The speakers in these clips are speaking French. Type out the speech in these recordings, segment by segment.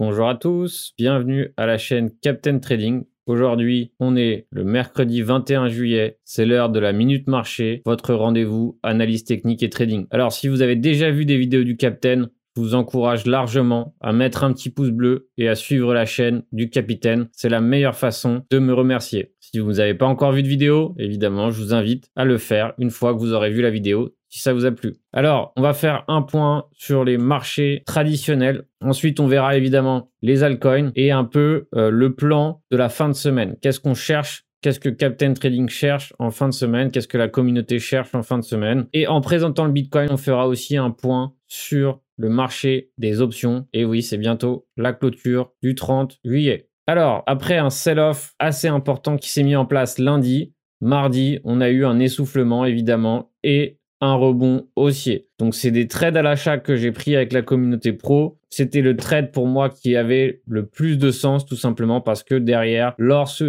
Bonjour à tous, bienvenue à la chaîne Captain Trading. Aujourd'hui, on est le mercredi 21 juillet, c'est l'heure de la minute marché, votre rendez-vous analyse technique et trading. Alors si vous avez déjà vu des vidéos du Captain, je vous encourage largement à mettre un petit pouce bleu et à suivre la chaîne du capitaine. C'est la meilleure façon de me remercier. Si vous n'avez pas encore vu de vidéo, évidemment, je vous invite à le faire une fois que vous aurez vu la vidéo si ça vous a plu. Alors, on va faire un point sur les marchés traditionnels. Ensuite, on verra évidemment les altcoins et un peu euh, le plan de la fin de semaine. Qu'est-ce qu'on cherche? Qu'est-ce que Captain Trading cherche en fin de semaine? Qu'est-ce que la communauté cherche en fin de semaine? Et en présentant le Bitcoin, on fera aussi un point sur le marché des options. Et oui, c'est bientôt la clôture du 30 juillet. Alors, après un sell-off assez important qui s'est mis en place lundi, mardi, on a eu un essoufflement évidemment et un rebond haussier. Donc c'est des trades à l'achat que j'ai pris avec la communauté pro. C'était le trade pour moi qui avait le plus de sens tout simplement parce que derrière, lorsque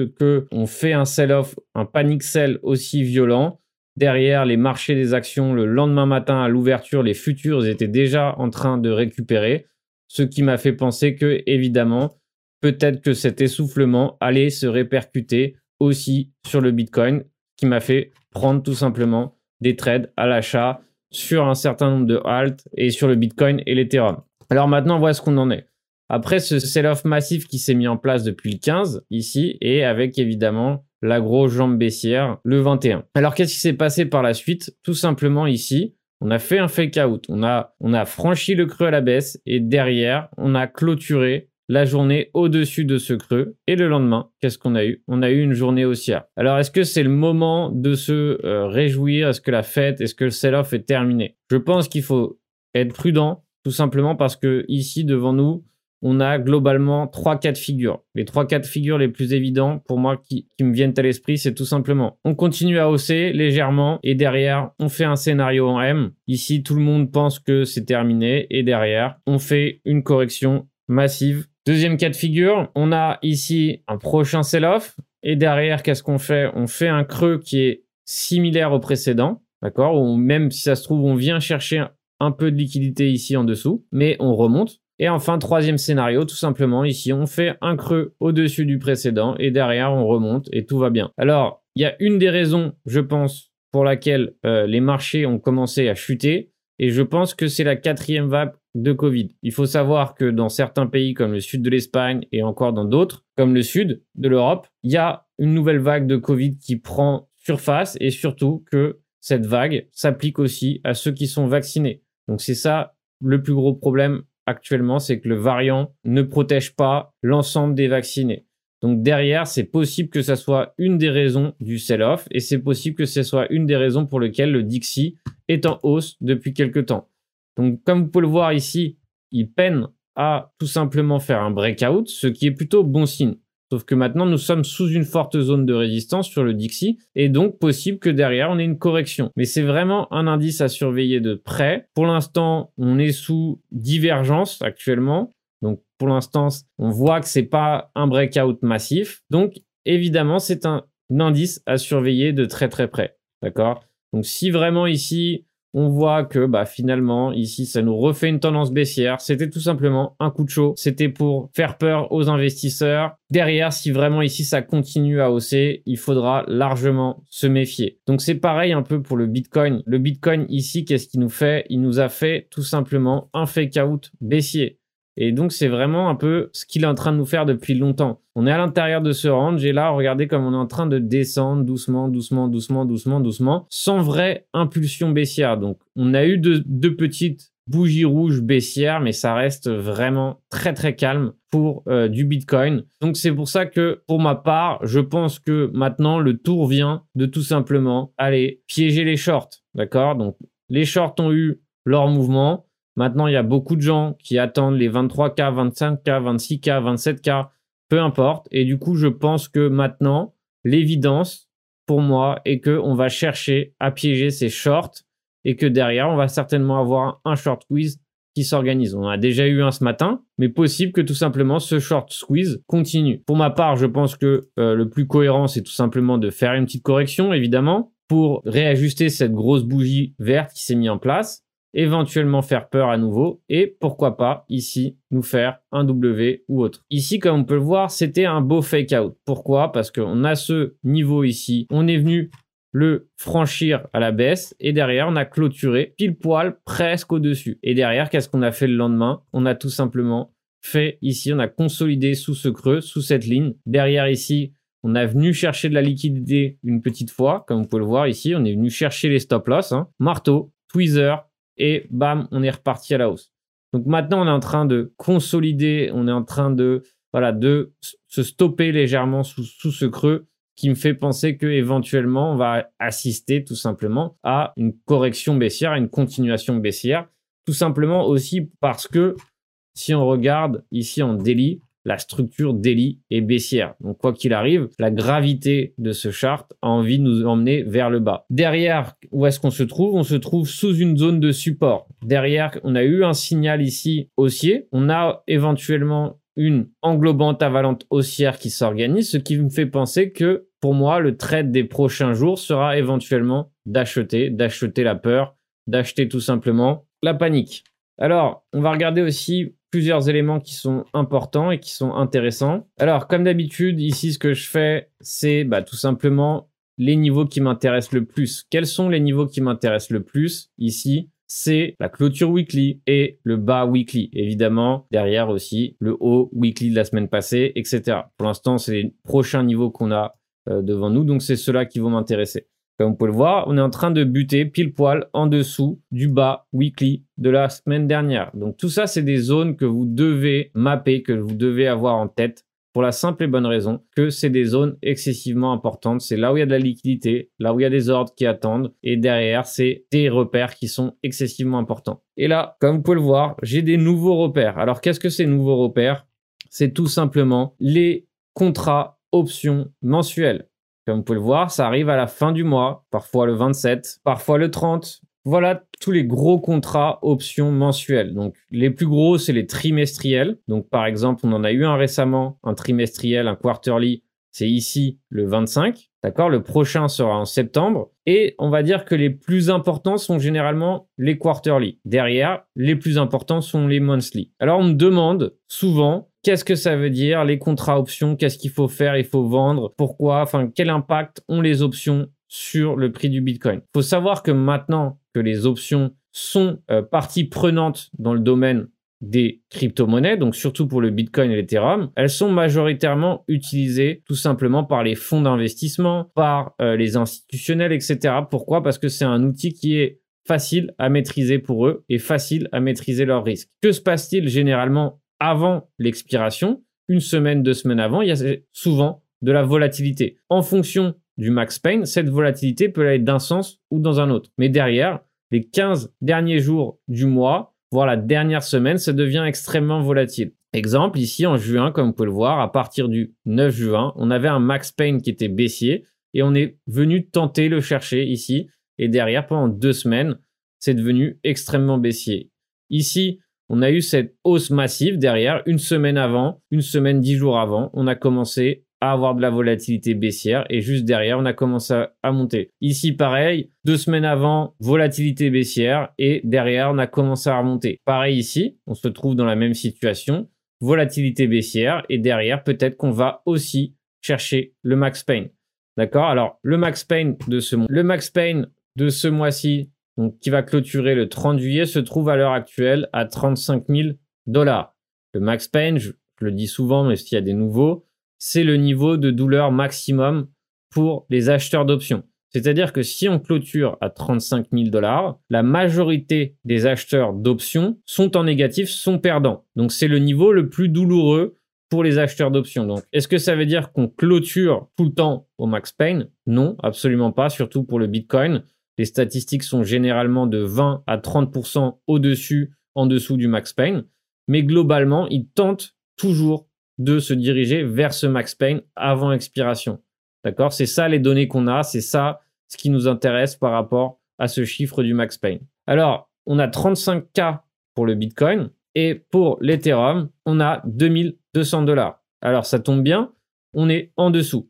on fait un sell-off, un panic sell aussi violent, derrière les marchés des actions le lendemain matin à l'ouverture, les futurs étaient déjà en train de récupérer, ce qui m'a fait penser que évidemment, peut-être que cet essoufflement allait se répercuter aussi sur le Bitcoin, qui m'a fait prendre tout simplement des trades à l'achat sur un certain nombre de halts et sur le Bitcoin et l'Ethereum. Alors maintenant, voilà ce qu'on en est. Après ce sell-off massif qui s'est mis en place depuis le 15 ici et avec évidemment la grosse jambe baissière le 21. Alors qu'est-ce qui s'est passé par la suite? Tout simplement ici, on a fait un fake out, on a, on a franchi le creux à la baisse et derrière, on a clôturé la journée au-dessus de ce creux. Et le lendemain, qu'est-ce qu'on a eu? On a eu une journée haussière. Alors, est-ce que c'est le moment de se euh, réjouir? Est-ce que la fête, est-ce que le sell-off est terminé? Je pense qu'il faut être prudent, tout simplement parce que ici, devant nous, on a globalement trois cas de figure. Les trois cas de figure les plus évidents pour moi qui, qui me viennent à l'esprit, c'est tout simplement on continue à hausser légèrement et derrière on fait un scénario en M. Ici tout le monde pense que c'est terminé et derrière on fait une correction massive Deuxième cas de figure, on a ici un prochain sell-off. Et derrière, qu'est-ce qu'on fait? On fait un creux qui est similaire au précédent. D'accord? Ou même si ça se trouve, on vient chercher un peu de liquidité ici en dessous, mais on remonte. Et enfin, troisième scénario, tout simplement, ici, on fait un creux au-dessus du précédent et derrière, on remonte et tout va bien. Alors, il y a une des raisons, je pense, pour laquelle euh, les marchés ont commencé à chuter. Et je pense que c'est la quatrième vague de Covid. Il faut savoir que dans certains pays comme le sud de l'Espagne et encore dans d'autres, comme le sud de l'Europe, il y a une nouvelle vague de Covid qui prend surface et surtout que cette vague s'applique aussi à ceux qui sont vaccinés. Donc c'est ça le plus gros problème actuellement, c'est que le variant ne protège pas l'ensemble des vaccinés. Donc derrière, c'est possible que ça soit une des raisons du sell-off et c'est possible que ce soit une des raisons pour lesquelles le Dixie est en hausse depuis quelque temps. Donc, comme vous pouvez le voir ici, il peine à tout simplement faire un breakout, ce qui est plutôt bon signe. Sauf que maintenant, nous sommes sous une forte zone de résistance sur le Dixie, et donc possible que derrière, on ait une correction. Mais c'est vraiment un indice à surveiller de près. Pour l'instant, on est sous divergence actuellement. Donc, pour l'instant, on voit que c'est pas un breakout massif. Donc, évidemment, c'est un indice à surveiller de très très près. D'accord? Donc, si vraiment ici, on voit que bah, finalement, ici, ça nous refait une tendance baissière. C'était tout simplement un coup de chaud. C'était pour faire peur aux investisseurs. Derrière, si vraiment ici, ça continue à hausser, il faudra largement se méfier. Donc c'est pareil un peu pour le Bitcoin. Le Bitcoin ici, qu'est-ce qu'il nous fait? Il nous a fait tout simplement un fake out baissier. Et donc, c'est vraiment un peu ce qu'il est en train de nous faire depuis longtemps. On est à l'intérieur de ce range et là, regardez comme on est en train de descendre doucement, doucement, doucement, doucement, doucement, sans vraie impulsion baissière. Donc, on a eu deux, petites bougies rouges baissières, mais ça reste vraiment très, très calme pour euh, du Bitcoin. Donc, c'est pour ça que, pour ma part, je pense que maintenant, le tour vient de tout simplement aller piéger les shorts. D'accord? Donc, les shorts ont eu leur mouvement. Maintenant, il y a beaucoup de gens qui attendent les 23K, 25K, 26K, 27K, peu importe. Et du coup, je pense que maintenant, l'évidence pour moi est que on va chercher à piéger ces shorts et que derrière, on va certainement avoir un short squeeze qui s'organise. On a déjà eu un ce matin, mais possible que tout simplement ce short squeeze continue. Pour ma part, je pense que euh, le plus cohérent, c'est tout simplement de faire une petite correction, évidemment, pour réajuster cette grosse bougie verte qui s'est mise en place éventuellement faire peur à nouveau et pourquoi pas ici nous faire un W ou autre. Ici, comme on peut le voir, c'était un beau fake out. Pourquoi? Parce qu'on a ce niveau ici. On est venu le franchir à la baisse et derrière on a clôturé pile poil presque au-dessus. Et derrière, qu'est-ce qu'on a fait le lendemain? On a tout simplement fait ici, on a consolidé sous ce creux, sous cette ligne. Derrière ici, on a venu chercher de la liquidité une petite fois, comme vous pouvez le voir ici. On est venu chercher les stop loss, hein. marteau, tweezer, et bam, on est reparti à la hausse. Donc maintenant, on est en train de consolider, on est en train de, voilà, de se stopper légèrement sous, ce creux qui me fait penser que éventuellement on va assister tout simplement à une correction baissière, à une continuation baissière, tout simplement aussi parce que si on regarde ici en daily, la structure daily est baissière. Donc quoi qu'il arrive, la gravité de ce chart a envie de nous emmener vers le bas. Derrière, où est-ce qu'on se trouve? On se trouve sous une zone de support. Derrière, on a eu un signal ici haussier. On a éventuellement une englobante avalante haussière qui s'organise, ce qui me fait penser que pour moi, le trade des prochains jours sera éventuellement d'acheter, d'acheter la peur, d'acheter tout simplement la panique. Alors, on va regarder aussi plusieurs éléments qui sont importants et qui sont intéressants. Alors, comme d'habitude, ici, ce que je fais, c'est bah, tout simplement les niveaux qui m'intéressent le plus. Quels sont les niveaux qui m'intéressent le plus ici? C'est la clôture weekly et le bas weekly. Évidemment, derrière aussi le haut weekly de la semaine passée, etc. Pour l'instant, c'est les prochains niveaux qu'on a euh, devant nous, donc c'est ceux-là qui vont m'intéresser. Comme vous pouvez le voir, on est en train de buter pile poil en dessous du bas weekly de la semaine dernière. Donc tout ça, c'est des zones que vous devez mapper, que vous devez avoir en tête pour la simple et bonne raison que c'est des zones excessivement importantes. C'est là où il y a de la liquidité, là où il y a des ordres qui attendent et derrière, c'est des repères qui sont excessivement importants. Et là, comme vous pouvez le voir, j'ai des nouveaux repères. Alors qu'est-ce que ces nouveaux repères? C'est tout simplement les contrats options mensuels. Comme vous pouvez le voir, ça arrive à la fin du mois, parfois le 27, parfois le 30. Voilà tous les gros contrats options mensuels. Donc les plus gros, c'est les trimestriels. Donc par exemple, on en a eu un récemment, un trimestriel, un quarterly, c'est ici le 25. D'accord? Le prochain sera en septembre. Et on va dire que les plus importants sont généralement les quarterly. Derrière, les plus importants sont les monthly. Alors on me demande souvent Qu'est-ce que ça veut dire Les contrats options, qu'est-ce qu'il faut faire? Il faut vendre? Pourquoi? Enfin, quel impact ont les options sur le prix du Bitcoin? Il faut savoir que maintenant que les options sont euh, partie prenante dans le domaine des crypto-monnaies, donc surtout pour le Bitcoin et l'Ethereum, elles sont majoritairement utilisées tout simplement par les fonds d'investissement, par euh, les institutionnels, etc. Pourquoi? Parce que c'est un outil qui est facile à maîtriser pour eux et facile à maîtriser leurs risques. Que se passe-t-il généralement avant l'expiration, une semaine, deux semaines avant, il y a souvent de la volatilité. En fonction du max pain, cette volatilité peut aller d'un sens ou dans un autre. Mais derrière, les 15 derniers jours du mois, voire la dernière semaine, ça devient extrêmement volatile. Exemple, ici en juin, comme vous pouvez le voir, à partir du 9 juin, on avait un max pain qui était baissier et on est venu tenter le chercher ici. Et derrière, pendant deux semaines, c'est devenu extrêmement baissier. Ici, on a eu cette hausse massive derrière, une semaine avant, une semaine, dix jours avant, on a commencé avoir de la volatilité baissière et juste derrière, on a commencé à, monter. Ici, pareil, deux semaines avant, volatilité baissière et derrière, on a commencé à remonter. Pareil ici, on se trouve dans la même situation, volatilité baissière et derrière, peut-être qu'on va aussi chercher le max pain. D'accord? Alors, le max pain de ce mois, le max pain de ce mois-ci, donc qui va clôturer le 30 juillet, se trouve à l'heure actuelle à 35 000 dollars. Le max pain, je, le dis souvent, mais s'il y a des nouveaux, c'est le niveau de douleur maximum pour les acheteurs d'options. C'est-à-dire que si on clôture à 35 000 dollars, la majorité des acheteurs d'options sont en négatif, sont perdants. Donc c'est le niveau le plus douloureux pour les acheteurs d'options. Donc est-ce que ça veut dire qu'on clôture tout le temps au max pain Non, absolument pas, surtout pour le Bitcoin. Les statistiques sont généralement de 20 à 30% au-dessus, en dessous du max pain. Mais globalement, ils tentent toujours de se diriger vers ce max pain avant expiration. D'accord? C'est ça les données qu'on a, c'est ça ce qui nous intéresse par rapport à ce chiffre du max pain. Alors, on a 35K pour le Bitcoin et pour l'Ethereum, on a 2200 dollars. Alors, ça tombe bien, on est en dessous.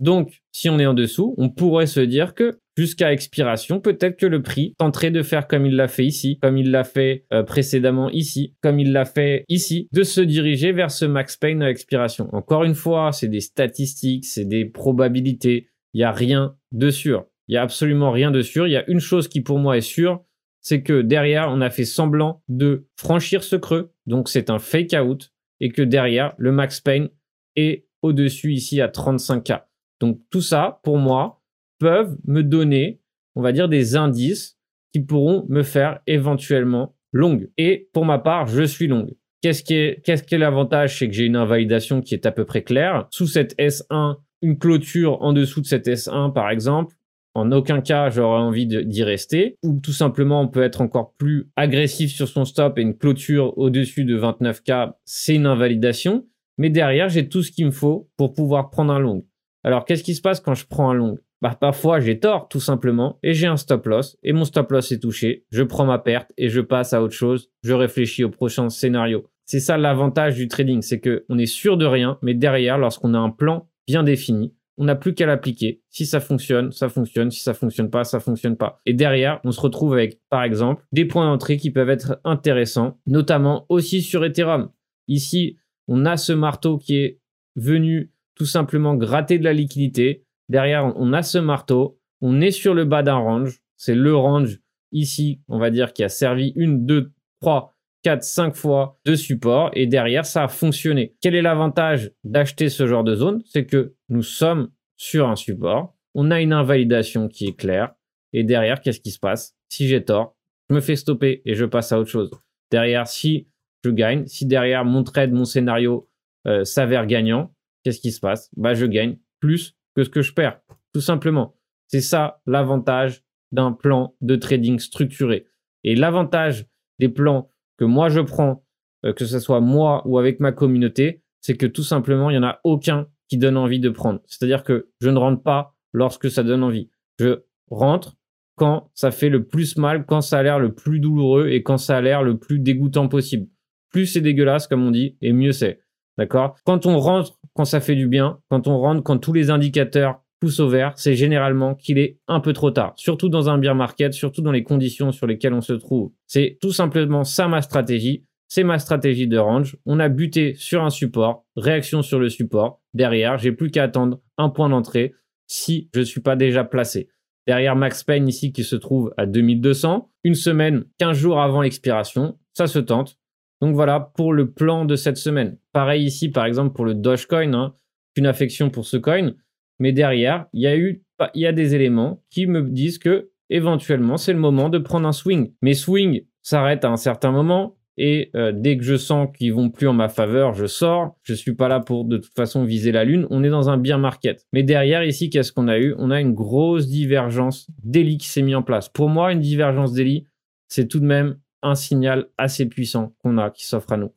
Donc, si on est en dessous, on pourrait se dire que jusqu'à expiration, peut-être que le prix tenterait de faire comme il l'a fait ici, comme il l'a fait euh, précédemment ici, comme il l'a fait ici, de se diriger vers ce max pain à expiration. Encore une fois, c'est des statistiques, c'est des probabilités, il n'y a rien de sûr. Il n'y a absolument rien de sûr. Il y a une chose qui pour moi est sûre, c'est que derrière, on a fait semblant de franchir ce creux, donc c'est un fake out, et que derrière, le max pain est au-dessus ici à 35K. Donc tout ça, pour moi, peuvent me donner, on va dire, des indices qui pourront me faire éventuellement longue. Et pour ma part, je suis longue. Qu'est-ce qui est, est l'avantage? C'est que j'ai une invalidation qui est à peu près claire. Sous cette S1, une clôture en dessous de cette S1, par exemple, en aucun cas, j'aurais envie d'y rester. Ou tout simplement, on peut être encore plus agressif sur son stop et une clôture au-dessus de 29K, c'est une invalidation. Mais derrière, j'ai tout ce qu'il me faut pour pouvoir prendre un long. Alors, qu'est-ce qui se passe quand je prends un long bah, parfois, j'ai tort, tout simplement, et j'ai un stop loss, et mon stop loss est touché, je prends ma perte, et je passe à autre chose, je réfléchis au prochain scénario. C'est ça l'avantage du trading, c'est que on est sûr de rien, mais derrière, lorsqu'on a un plan bien défini, on n'a plus qu'à l'appliquer. Si ça fonctionne, ça fonctionne. Si ça fonctionne pas, ça fonctionne pas. Et derrière, on se retrouve avec, par exemple, des points d'entrée qui peuvent être intéressants, notamment aussi sur Ethereum. Ici, on a ce marteau qui est venu tout simplement gratter de la liquidité. Derrière, on a ce marteau. On est sur le bas d'un range. C'est le range ici, on va dire, qui a servi une, deux, trois, 4, 5 fois de support et derrière, ça a fonctionné. Quel est l'avantage d'acheter ce genre de zone? C'est que nous sommes sur un support, on a une invalidation qui est claire et derrière, qu'est-ce qui se passe? Si j'ai tort, je me fais stopper et je passe à autre chose. Derrière, si je gagne, si derrière mon trade, mon scénario euh, s'avère gagnant, qu'est-ce qui se passe? Bah, je gagne plus que ce que je perds, tout simplement. C'est ça l'avantage d'un plan de trading structuré. Et l'avantage des plans que moi je prends, euh, que ce soit moi ou avec ma communauté, c'est que tout simplement, il n'y en a aucun qui donne envie de prendre. C'est-à-dire que je ne rentre pas lorsque ça donne envie. Je rentre quand ça fait le plus mal, quand ça a l'air le plus douloureux et quand ça a l'air le plus dégoûtant possible. Plus c'est dégueulasse, comme on dit, et mieux c'est. D'accord? Quand on rentre, quand ça fait du bien, quand on rentre, quand tous les indicateurs poussent au vert, c'est généralement qu'il est un peu trop tard. Surtout dans un bear market, surtout dans les conditions sur lesquelles on se trouve. C'est tout simplement ça ma stratégie. C'est ma stratégie de range. On a buté sur un support, réaction sur le support. Derrière, j'ai plus qu'à attendre un point d'entrée si je ne suis pas déjà placé. Derrière Max Payne ici qui se trouve à 2200, une semaine, 15 jours avant l'expiration, ça se tente. Donc voilà pour le plan de cette semaine. Pareil ici par exemple pour le Dogecoin, hein, une affection pour ce coin. Mais derrière, il y a eu, a des éléments qui me disent que éventuellement c'est le moment de prendre un swing. Mes swings s'arrêtent à un certain moment et euh, dès que je sens qu'ils vont plus en ma faveur, je sors. Je suis pas là pour de toute façon viser la lune. On est dans un bien market. Mais derrière ici, qu'est-ce qu'on a eu? On a une grosse divergence d'Eli qui s'est mis en place. Pour moi, une divergence d'Eli, c'est tout de même un signal assez puissant qu'on a qui s'offre à nous.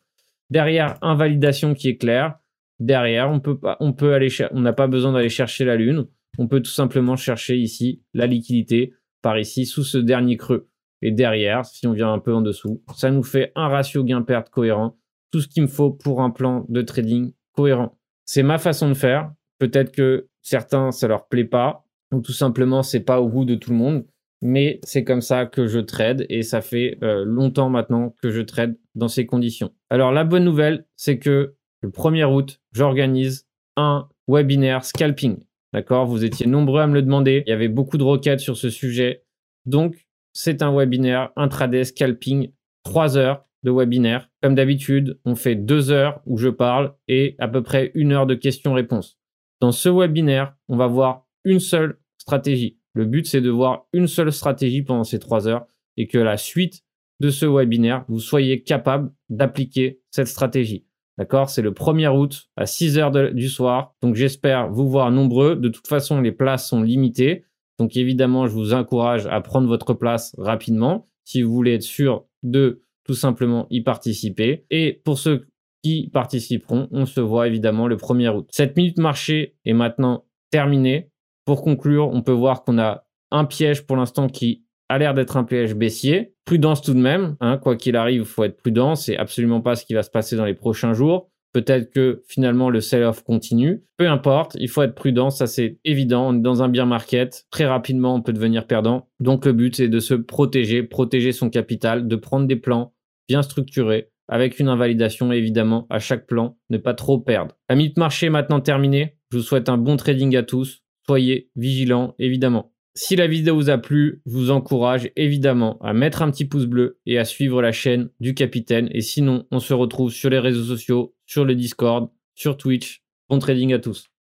Derrière, invalidation qui est claire. Derrière, on peut pas, on peut aller, on n'a pas besoin d'aller chercher la lune. On peut tout simplement chercher ici la liquidité par ici sous ce dernier creux. Et derrière, si on vient un peu en dessous, ça nous fait un ratio gain-perte cohérent. Tout ce qu'il me faut pour un plan de trading cohérent. C'est ma façon de faire. Peut-être que certains, ça leur plaît pas, ou tout simplement, c'est pas au goût de tout le monde. Mais c'est comme ça que je trade et ça fait euh, longtemps maintenant que je trade dans ces conditions. Alors la bonne nouvelle, c'est que le 1er août, j'organise un webinaire scalping. D'accord? Vous étiez nombreux à me le demander. Il y avait beaucoup de requêtes sur ce sujet. Donc, c'est un webinaire intraday scalping, 3 heures de webinaire. Comme d'habitude, on fait 2 heures où je parle et à peu près une heure de questions-réponses. Dans ce webinaire, on va voir une seule stratégie. Le but, c'est de voir une seule stratégie pendant ces 3 heures et que la suite de ce webinaire, vous soyez capable d'appliquer cette stratégie. D'accord? C'est le 1er août à 6 heures du soir. Donc j'espère vous voir nombreux. De toute façon, les places sont limitées. Donc évidemment, je vous encourage à prendre votre place rapidement si vous voulez être sûr de tout simplement y participer. Et pour ceux qui participeront, on se voit évidemment le 1er août. Cette minute marché est maintenant terminée. Pour conclure, on peut voir qu'on a un piège pour l'instant qui a l'air d'être un piège baissier. Prudence tout de même, hein, quoi qu'il arrive, il faut être prudent. C'est absolument pas ce qui va se passer dans les prochains jours. Peut-être que finalement le sell-off continue. Peu importe, il faut être prudent, ça c'est évident. On est dans un bear market, très rapidement on peut devenir perdant. Donc le but c'est de se protéger, protéger son capital, de prendre des plans bien structurés avec une invalidation évidemment à chaque plan, ne pas trop perdre. La minute marché maintenant terminée. Je vous souhaite un bon trading à tous. Soyez vigilants évidemment. Si la vidéo vous a plu, je vous encourage évidemment à mettre un petit pouce bleu et à suivre la chaîne du capitaine. Et sinon, on se retrouve sur les réseaux sociaux, sur le Discord, sur Twitch. Bon trading à tous.